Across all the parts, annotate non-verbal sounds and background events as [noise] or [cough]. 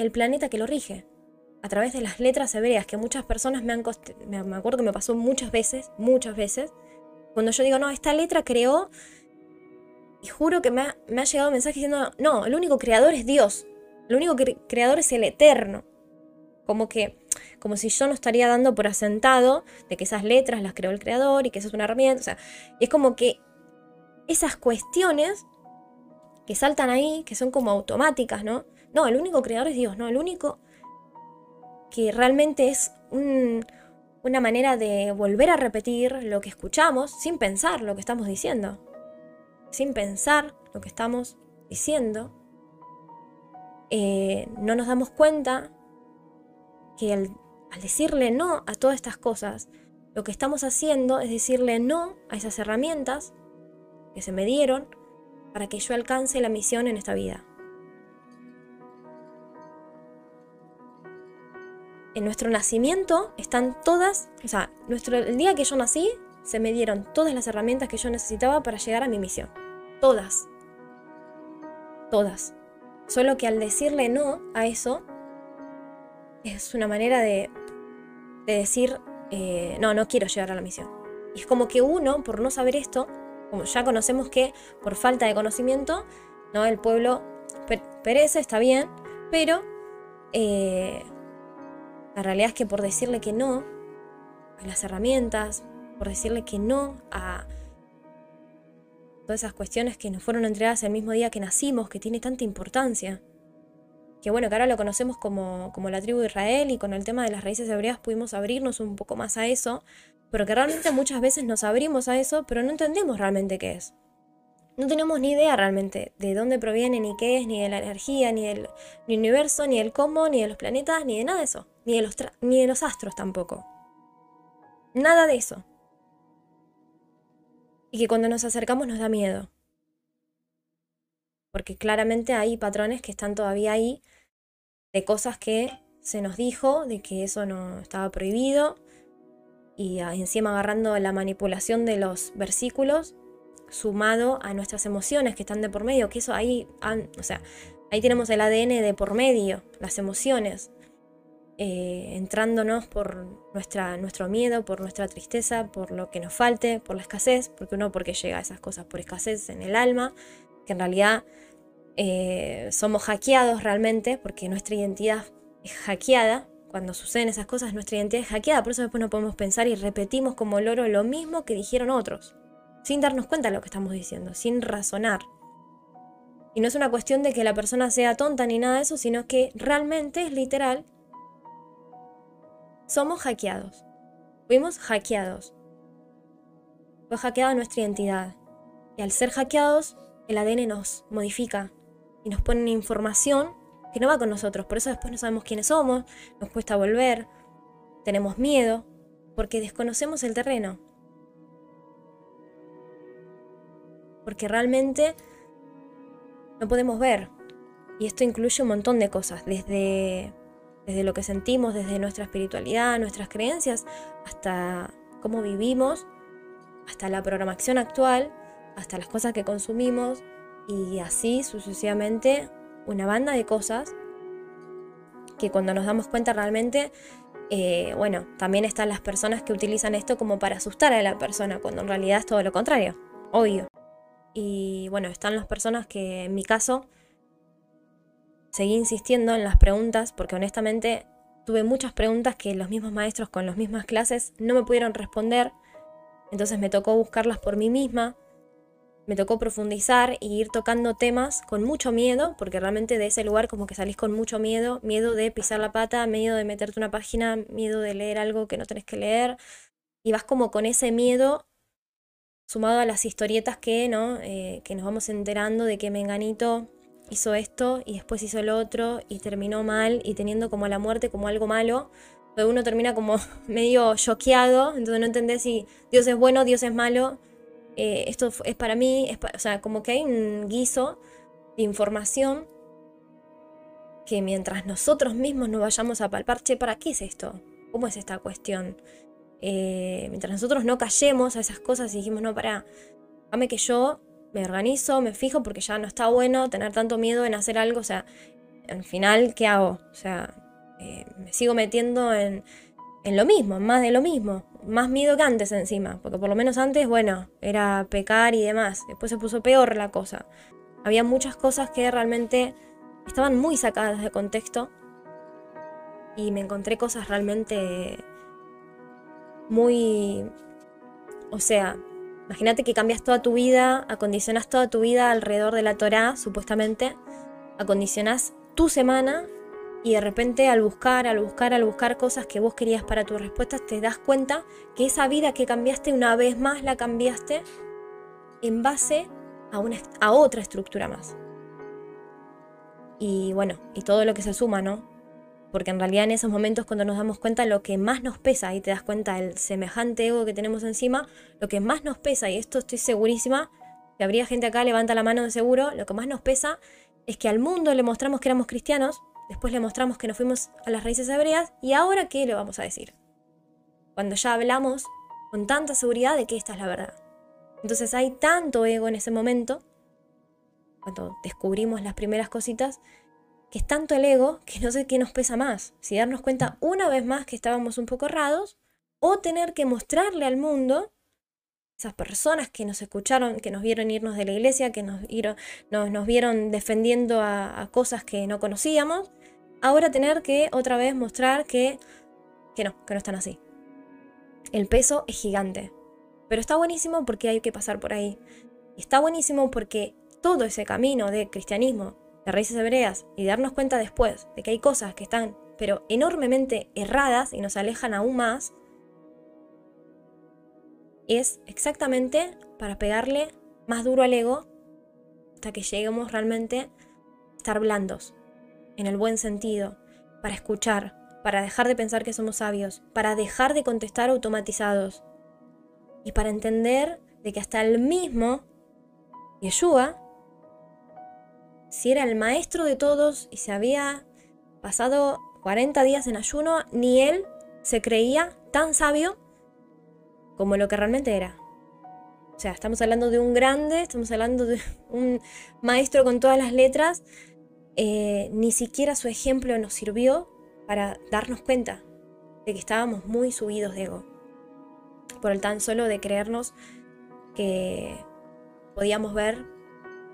el planeta que lo rige. A través de las letras hebreas que muchas personas me han... Me acuerdo que me pasó muchas veces, muchas veces. Cuando yo digo, no, esta letra creó... Y juro que me ha, me ha llegado mensaje diciendo, no, el único creador es Dios. El único creador es el eterno. Como que, como si yo no estaría dando por asentado de que esas letras las creó el creador y que eso es una herramienta. O sea, es como que esas cuestiones que saltan ahí, que son como automáticas, ¿no? No, el único creador es Dios, ¿no? El único que realmente es una manera de volver a repetir lo que escuchamos sin pensar lo que estamos diciendo. Sin pensar lo que estamos diciendo. Eh, no nos damos cuenta que al decirle no a todas estas cosas, lo que estamos haciendo es decirle no a esas herramientas que se me dieron para que yo alcance la misión en esta vida. En nuestro nacimiento están todas, o sea, nuestro, el día que yo nací, se me dieron todas las herramientas que yo necesitaba para llegar a mi misión. Todas. Todas. Solo que al decirle no a eso, es una manera de, decir, eh, no, no quiero llegar a la misión. Y es como que uno, por no saber esto, como ya conocemos que por falta de conocimiento, ¿no? el pueblo perece, está bien, pero eh, la realidad es que por decirle que no a las herramientas, por decirle que no a todas esas cuestiones que nos fueron entregadas el mismo día que nacimos, que tiene tanta importancia, que bueno, que ahora lo conocemos como, como la tribu de Israel y con el tema de las raíces hebreas pudimos abrirnos un poco más a eso, pero que realmente muchas veces nos abrimos a eso, pero no entendemos realmente qué es. No tenemos ni idea realmente de dónde proviene, ni qué es, ni de la energía, ni del universo, ni del cómo, ni de los planetas, ni de nada de eso. Ni de los, ni de los astros tampoco. Nada de eso. Y que cuando nos acercamos nos da miedo. Porque claramente hay patrones que están todavía ahí de cosas que se nos dijo, de que eso no estaba prohibido, y encima agarrando la manipulación de los versículos sumado a nuestras emociones que están de por medio, que eso ahí, o sea, ahí tenemos el ADN de por medio, las emociones, eh, entrándonos por nuestra, nuestro miedo, por nuestra tristeza, por lo que nos falte, por la escasez, porque uno porque llega a esas cosas por escasez en el alma, que en realidad eh, somos hackeados realmente, porque nuestra identidad es hackeada cuando suceden esas cosas, nuestra identidad es hackeada, por eso después no podemos pensar y repetimos como loro lo mismo que dijeron otros, sin darnos cuenta de lo que estamos diciendo, sin razonar. Y no es una cuestión de que la persona sea tonta ni nada de eso, sino que realmente es literal. Somos hackeados. Fuimos hackeados. Fue hackeada nuestra identidad. Y al ser hackeados, el ADN nos modifica y nos pone información que no va con nosotros. Por eso después no sabemos quiénes somos, nos cuesta volver, tenemos miedo, porque desconocemos el terreno. Porque realmente no podemos ver. Y esto incluye un montón de cosas, desde, desde lo que sentimos, desde nuestra espiritualidad, nuestras creencias, hasta cómo vivimos, hasta la programación actual, hasta las cosas que consumimos y así sucesivamente una banda de cosas que cuando nos damos cuenta realmente, eh, bueno, también están las personas que utilizan esto como para asustar a la persona, cuando en realidad es todo lo contrario, obvio. Y bueno, están las personas que en mi caso seguí insistiendo en las preguntas, porque honestamente tuve muchas preguntas que los mismos maestros con las mismas clases no me pudieron responder, entonces me tocó buscarlas por mí misma me tocó profundizar y ir tocando temas con mucho miedo, porque realmente de ese lugar como que salís con mucho miedo, miedo de pisar la pata, miedo de meterte una página, miedo de leer algo que no tenés que leer, y vas como con ese miedo sumado a las historietas que, ¿no? Eh, que nos vamos enterando de que Menganito hizo esto y después hizo lo otro y terminó mal y teniendo como la muerte como algo malo, pero uno termina como [laughs] medio choqueado, entonces no entendés si Dios es bueno, Dios es malo, eh, esto es para mí, o sea, como que hay un guiso de información que mientras nosotros mismos nos vayamos a palpar, che, ¿para qué es esto? ¿Cómo es esta cuestión? Eh, mientras nosotros no callemos a esas cosas y dijimos, no, para, dame que yo me organizo, me fijo, porque ya no está bueno tener tanto miedo en hacer algo, o sea, al final, ¿qué hago? O sea, eh, me sigo metiendo en, en lo mismo, más de lo mismo. Más miedo que antes encima, porque por lo menos antes, bueno, era pecar y demás. Después se puso peor la cosa. Había muchas cosas que realmente estaban muy sacadas de contexto y me encontré cosas realmente muy... O sea, imagínate que cambias toda tu vida, acondicionas toda tu vida alrededor de la Torá, supuestamente, acondicionas tu semana y de repente al buscar, al buscar, al buscar cosas que vos querías para tus respuestas, te das cuenta que esa vida que cambiaste una vez más la cambiaste en base a, una, a otra estructura más. Y bueno, y todo lo que se suma, ¿no? Porque en realidad en esos momentos cuando nos damos cuenta lo que más nos pesa y te das cuenta el semejante ego que tenemos encima, lo que más nos pesa, y esto estoy segurísima, que habría gente acá, levanta la mano de seguro, lo que más nos pesa es que al mundo le mostramos que éramos cristianos, después le mostramos que nos fuimos a las raíces hebreas, y ahora qué le vamos a decir. Cuando ya hablamos con tanta seguridad de que esta es la verdad. Entonces hay tanto ego en ese momento, cuando descubrimos las primeras cositas, que es tanto el ego que no sé qué nos pesa más. Si darnos cuenta una vez más que estábamos un poco errados, o tener que mostrarle al mundo, esas personas que nos escucharon, que nos vieron irnos de la iglesia, que nos, nos, vieron defendiendo a, cosas que no conocíamos, ahora tener que otra vez mostrar que, que no, que no están así. El peso es gigante. Pero está buenísimo porque hay que pasar por ahí. Está buenísimo porque todo ese camino de cristianismo, de raíces hebreas, y darnos cuenta después de que hay cosas que están, pero enormemente erradas y nos alejan aún más, es exactamente para pegarle más duro al ego hasta que lleguemos realmente a estar blandos, en el buen sentido, para escuchar, para dejar de pensar que somos sabios, para dejar de contestar automatizados, y para entender de que hasta el mismo Yeshua, si era el maestro de todos y se había pasado 40 días en ayuno, ni él se creía tan sabio como lo que realmente era. O sea, estamos hablando de un grande, estamos hablando de un maestro con todas las letras. Eh, ni siquiera su ejemplo nos sirvió para darnos cuenta de que estábamos muy subidos de ego por el tan solo de creernos que podíamos ver,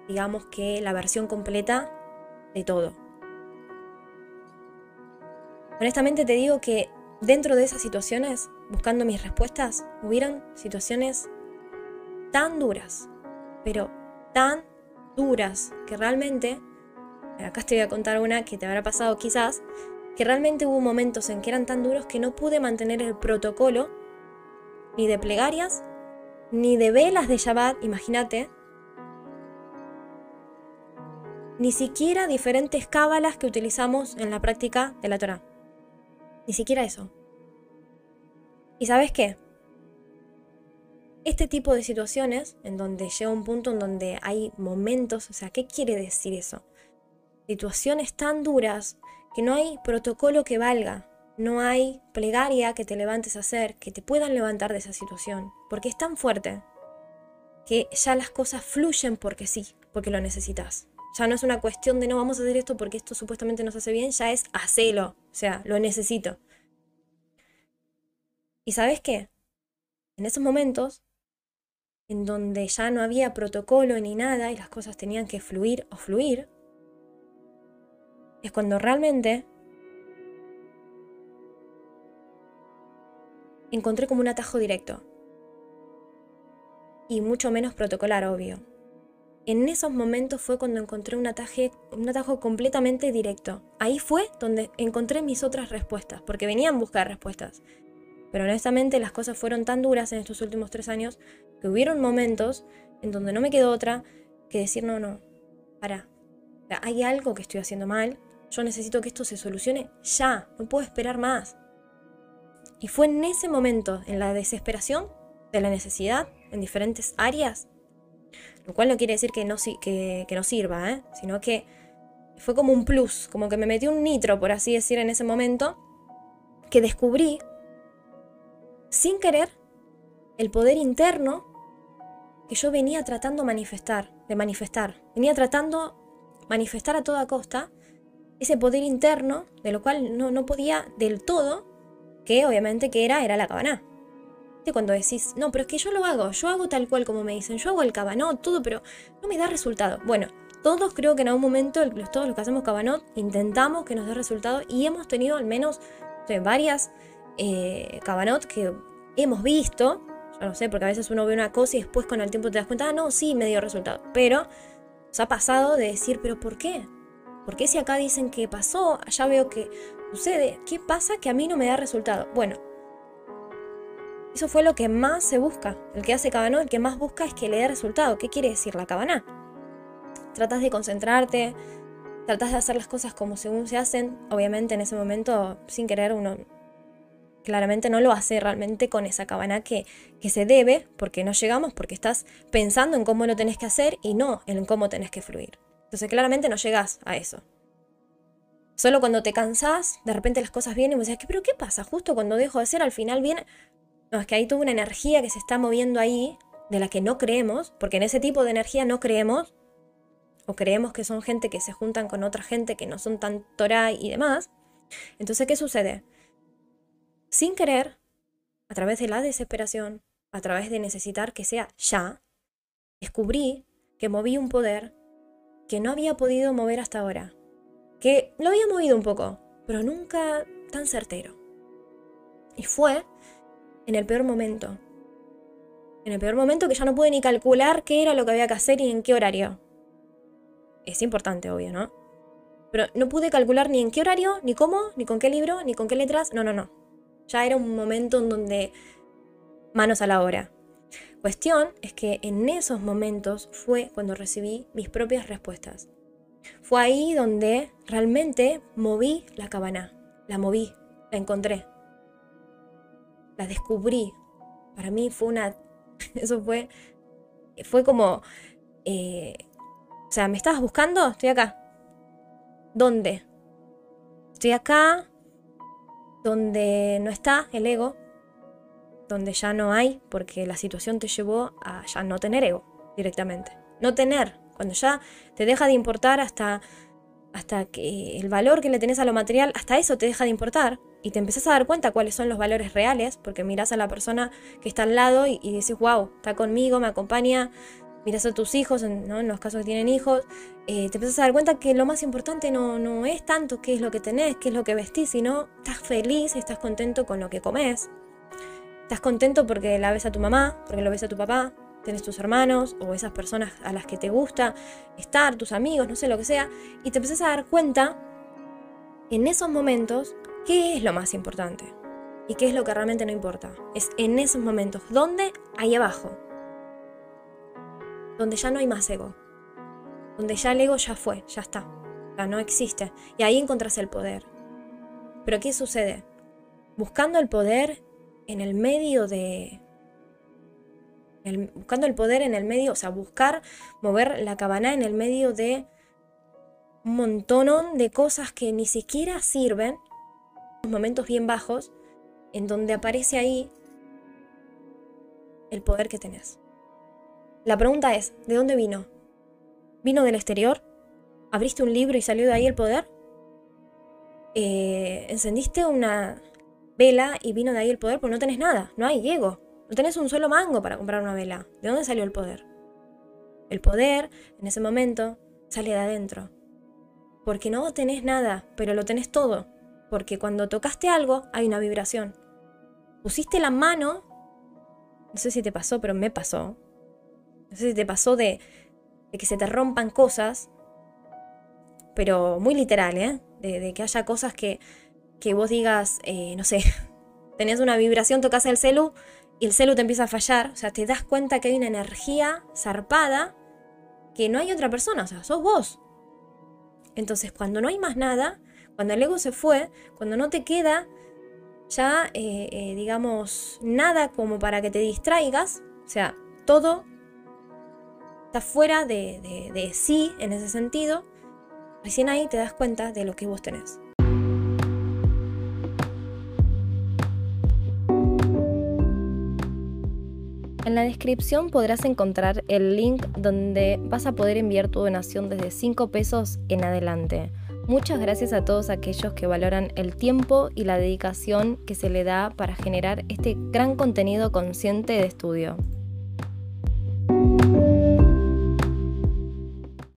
digamos que la versión completa de todo. Honestamente te digo que dentro de esas situaciones, buscando mis respuestas, hubieron situaciones tan duras, pero tan duras, que realmente, acá te voy a contar una que te habrá pasado quizás, que realmente hubo momentos en que eran tan duros que no pude mantener el protocolo ni de plegarias, ni de velas de Shabbat, imagínate, ni siquiera diferentes cábalas que utilizamos en la práctica de la Torah. Ni siquiera eso. ¿Y sabes qué? Este tipo de situaciones, en donde llega un punto en donde hay momentos, o sea, ¿qué quiere decir eso? Situaciones tan duras que no hay protocolo que valga, no hay plegaria que te levantes a hacer, que te puedan levantar de esa situación, porque es tan fuerte que ya las cosas fluyen porque sí, porque lo necesitas. Ya no es una cuestión de no vamos a hacer esto porque esto supuestamente nos hace bien, ya es hacelo, o sea, lo necesito. ¿Y sabes qué? En esos momentos, en donde ya no había protocolo ni nada y las cosas tenían que fluir o fluir, es cuando realmente encontré como un atajo directo. Y mucho menos protocolar, obvio. En esos momentos fue cuando encontré un, ataje, un atajo completamente directo. Ahí fue donde encontré mis otras respuestas, porque venían a buscar respuestas. Pero honestamente las cosas fueron tan duras en estos últimos tres años que hubieron momentos en donde no me quedó otra que decir, no, no, para. hay algo que estoy haciendo mal, yo necesito que esto se solucione ya, no puedo esperar más. Y fue en ese momento, en la desesperación de la necesidad en diferentes áreas, lo cual no quiere decir que no, que, no sirva, ¿eh? sino que fue como un plus, como que me metí un nitro, por así decir, en ese momento, que descubrí, sin querer, el poder interno que yo venía tratando manifestar, de manifestar. Venía tratando manifestar a toda costa ese poder interno, de lo cual no, no podía del todo, que obviamente que era, era la cabana. Cuando decís, no, pero es que yo lo hago, yo hago tal cual como me dicen, yo hago el cabanot, todo, pero no me da resultado. Bueno, todos creo que en algún momento, todos los que hacemos cabanot, intentamos que nos dé resultado y hemos tenido al menos varias eh, cabanot que hemos visto, yo no sé, porque a veces uno ve una cosa y después con el tiempo te das cuenta, ah, no, sí, me dio resultado. Pero nos ha pasado de decir, pero ¿por qué? ¿Por qué si acá dicen que pasó, allá veo que sucede? ¿Qué pasa que a mí no me da resultado? Bueno, eso fue lo que más se busca. El que hace cabana, el que más busca es que le dé resultado. ¿Qué quiere decir la cabana? Tratas de concentrarte, tratas de hacer las cosas como según se hacen. Obviamente en ese momento, sin querer, uno claramente no lo hace realmente con esa cabana que, que se debe, porque no llegamos, porque estás pensando en cómo lo tenés que hacer y no en cómo tenés que fluir. Entonces claramente no llegas a eso. Solo cuando te cansás, de repente las cosas vienen y vos decís, ¿pero qué pasa? Justo cuando dejo de hacer, al final viene... No, es que hay toda una energía que se está moviendo ahí, de la que no creemos, porque en ese tipo de energía no creemos, o creemos que son gente que se juntan con otra gente que no son tan Torah y demás. Entonces, ¿qué sucede? Sin querer, a través de la desesperación, a través de necesitar que sea ya, descubrí que moví un poder que no había podido mover hasta ahora. Que lo había movido un poco, pero nunca tan certero. Y fue en el peor momento. En el peor momento que ya no pude ni calcular qué era lo que había que hacer y en qué horario. Es importante, obvio, ¿no? Pero no pude calcular ni en qué horario, ni cómo, ni con qué libro, ni con qué letras. No, no, no. Ya era un momento en donde manos a la obra. Cuestión es que en esos momentos fue cuando recibí mis propias respuestas. Fue ahí donde realmente moví la cabana. La moví, la encontré la descubrí. Para mí fue una... [laughs] Eso fue... Fue como... Eh, o sea, ¿me estabas buscando? Estoy acá. ¿Dónde? Estoy acá donde no está el ego, donde ya no hay, porque la situación te llevó a ya no tener ego directamente. No tener, cuando ya te deja de importar hasta, hasta que el valor que le tenés a lo material, hasta eso te deja de importar, y te empezás a dar cuenta cuáles son los valores reales, porque miras a la persona que está al lado y, dices, wow, está conmigo, me acompaña, miras a tus hijos, ¿no? en los casos que tienen hijos, eh, te empiezas a dar cuenta que lo más importante no, no es tanto qué es lo que tenés, qué es lo que vestís, sino estás feliz, estás contento con lo que comes. Estás contento porque la ves a tu mamá, porque lo ves a tu papá, tienes tus hermanos o esas personas a las que te gusta estar, tus amigos, no sé lo que sea, y te empiezas a dar cuenta en esos momentos ¿Qué es lo más importante? ¿Y qué es lo que realmente no importa? Es en esos momentos, ¿dónde? Ahí abajo. Donde ya no hay más ego. Donde ya el ego ya fue, ya está. Ya no existe. Y ahí encontrás el poder. Pero ¿qué sucede? Buscando el poder en el medio de... buscando el poder en el medio, o sea, buscar mover la cabana en el medio de un montón de cosas que ni siquiera sirven momentos bien bajos en donde aparece ahí el poder que tenés. La pregunta es, ¿de dónde vino? ¿Vino del exterior? ¿Abriste un libro y salió de ahí el poder? Eh, ¿Encendiste una vela y vino de ahí el poder? Pues no tenés nada, no hay ego. No tenés un solo mango para comprar una vela. ¿De dónde salió el poder? El poder, en ese momento, sale de adentro. Porque no tenés nada, pero lo tenés todo. Porque cuando tocaste algo hay una vibración. Pusiste la mano, no sé si te pasó, pero me pasó. No sé si te pasó de, que se te rompan cosas, pero muy literal, ¿eh? De, que haya cosas que, que vos digas, eh, no sé, [laughs] tenés una vibración, tocas el celu y el celu te empieza a fallar. O sea, te das cuenta que hay una energía zarpada que no hay otra persona, o sea, sos vos. Entonces, cuando no hay más nada, cuando el ego se fue, cuando no te queda ya, eh, eh, digamos, nada como para que te distraigas, o sea, todo está fuera de, de sí en ese sentido, recién ahí te das cuenta de lo que vos tenés. En la descripción podrás encontrar el link donde vas a poder enviar tu donación desde 5 pesos en adelante Muchas gracias a todos aquellos que valoran el tiempo y la dedicación que se le da para generar este gran contenido consciente de estudio.